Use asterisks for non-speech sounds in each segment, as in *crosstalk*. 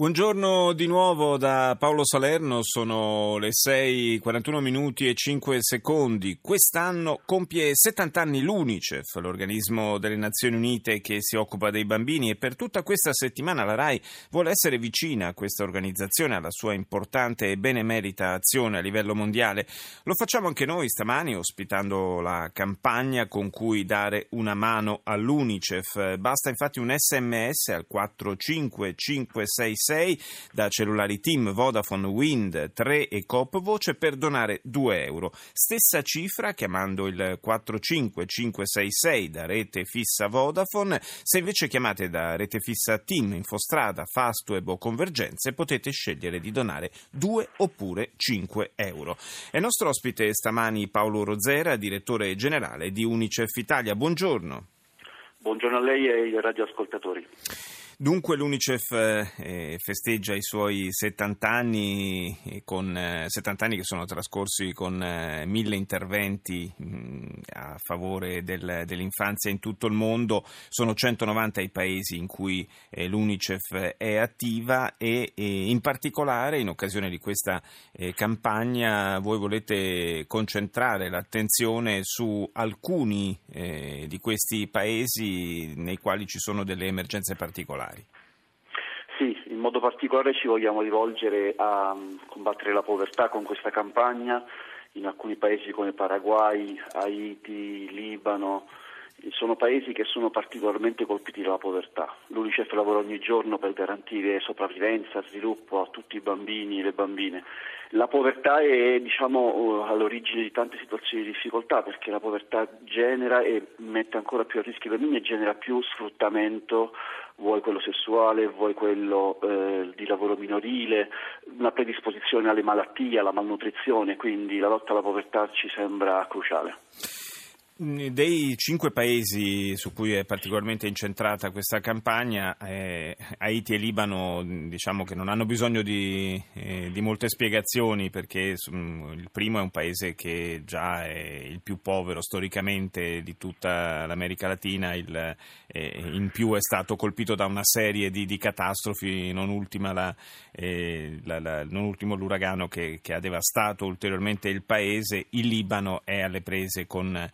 Buongiorno di nuovo da Paolo Salerno, sono le 6:41 minuti e 5 secondi. Quest'anno compie 70 anni l'UNICEF, l'organismo delle Nazioni Unite che si occupa dei bambini e per tutta questa settimana la RAI vuole essere vicina a questa organizzazione, alla sua importante e benemerita azione a livello mondiale. Lo facciamo anche noi stamani ospitando la campagna con cui dare una mano all'UNICEF. Basta infatti un sms al 45566 6 da cellulari Team, Vodafone, Wind, 3 e Coop Voce per donare 2 euro. Stessa cifra chiamando il 45566 da rete fissa Vodafone. Se invece chiamate da rete fissa Team, Infostrada, Fastweb o Convergenze potete scegliere di donare 2 oppure 5 euro. È nostro ospite stamani Paolo Rozera, direttore generale di Unicef Italia. Buongiorno. Buongiorno a lei e ai radioascoltatori. Dunque l'Unicef eh, festeggia i suoi 70 anni, con, eh, 70 anni che sono trascorsi con eh, mille interventi mm, a favore del, dell'infanzia in tutto il mondo. Sono 190 i paesi in cui eh, l'Unicef è attiva e, in particolare in occasione di questa eh, campagna voi volete concentrare l'attenzione su alcuni eh, di questi paesi nei quali ci sono delle emergenze particolari particolari. Sì, in modo particolare ci vogliamo rivolgere a mm, combattere la povertà con questa campagna in alcuni paesi come Paraguay, Haiti, Libano. Sono paesi che sono particolarmente colpiti dalla povertà. L'Unicef lavora ogni giorno per garantire sopravvivenza, sviluppo a tutti i bambini e le bambine. La povertà è diciamo, all'origine di tante situazioni di difficoltà perché la povertà genera e mette ancora più a rischio i bambini e genera più sfruttamento vuoi quello sessuale, vuoi quello eh, di lavoro minorile, una predisposizione alle malattie, alla malnutrizione, quindi la lotta alla povertà ci sembra cruciale. Dei cinque paesi su cui è particolarmente incentrata questa campagna, eh, Haiti e Libano diciamo che non hanno bisogno di, eh, di molte spiegazioni perché um, il primo è un paese che già è il più povero storicamente di tutta l'America Latina, il, eh, in più è stato colpito da una serie di, di catastrofi, non, la, eh, la, la, non ultimo l'uragano che, che ha devastato ulteriormente il paese, il Libano è alle prese con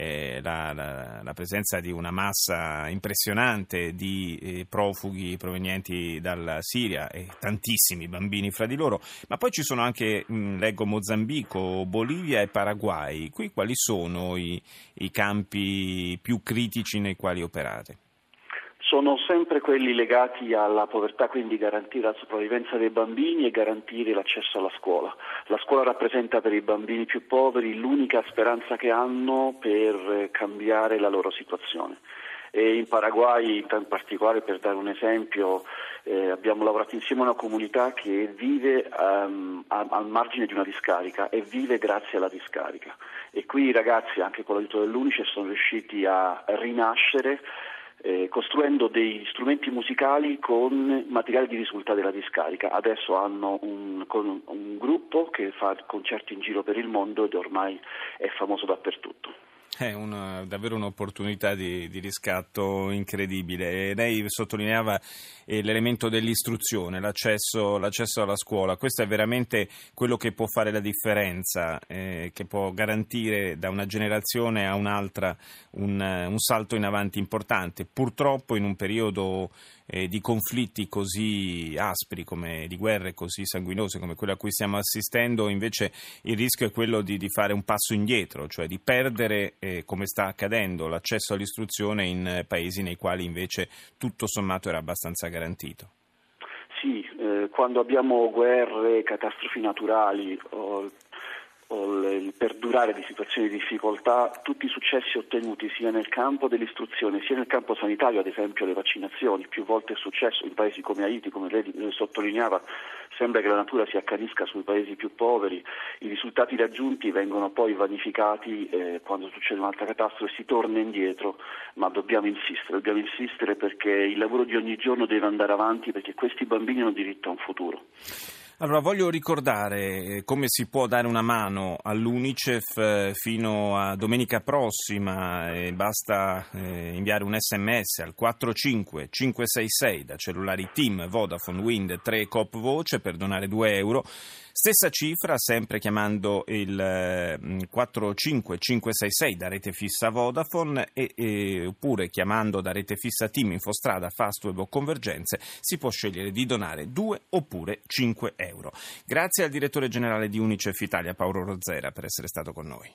eh, la, la, la, presenza di una massa impressionante di eh, profughi provenienti dalla Siria e tantissimi bambini fra di loro, ma poi ci sono anche, mh, leggo, Mozambico, Bolivia e Paraguay. Qui quali sono i, i campi più critici nei quali operate? Sono sempre quelli legati alla povertà, quindi garantire la sopravvivenza dei bambini e garantire l'accesso alla scuola. La scuola rappresenta per i bambini più poveri l'unica speranza che hanno per cambiare la loro situazione. E in Paraguay, in particolare, per dare un esempio, eh, abbiamo lavorato insieme a una comunità che vive um, al margine di una discarica e vive grazie alla discarica. E qui i ragazzi, anche con l'aiuto dell'Unice, sono riusciti a rinascere eh, costruendo dei strumenti musicali con materiale di risultati della discarica. Adesso hanno un, un gruppo che fa concerti in giro per il mondo ed ormai è famoso dappertutto. *laughs* È una, davvero un'opportunità di, di, riscatto incredibile. lei sottolineava eh, l'elemento dell'istruzione, l'accesso, l'accesso, alla scuola. Questo è veramente quello che può fare la differenza, eh, che può garantire da una generazione a un'altra un, un salto in avanti importante. Purtroppo in un periodo eh, di conflitti così aspri, come, di guerre così sanguinose come quelle a cui stiamo assistendo, invece il rischio è quello di, di fare un passo indietro, cioè di perdere, eh, come sta accadendo, l'accesso all'istruzione in paesi nei quali invece tutto sommato era abbastanza garantito. Sì, eh, quando abbiamo guerre, catastrofi naturali o il perdurare di situazioni di difficoltà, tutti i successi ottenuti sia nel campo dell'istruzione sia nel campo sanitario, ad esempio le vaccinazioni, più volte è successo in paesi come Haiti, come lei sottolineava, sembra che la natura si accanisca sui paesi più poveri, i risultati raggiunti vengono poi vanificati eh, quando succede un'altra catastrofe, si torna indietro, ma dobbiamo insistere, dobbiamo insistere perché il lavoro di ogni giorno deve andare avanti perché questi bambini hanno diritto a un futuro. Allora, voglio ricordare eh, come si può dare una mano all'UNICEF eh, fino a domenica prossima. basta eh, inviare un sms al 45566 da cellulari Team Vodafone Wind 3 Cop Voce per donare 2 euro. Stessa cifra, sempre chiamando il 45566 da rete fissa Vodafone e, e, oppure chiamando da rete fissa Team Infostrada, Fastweb o Convergenze, si può scegliere di donare 2 oppure 5 euro. Grazie al direttore generale di Unicef Italia Paolo Rozzera per essere stato con noi.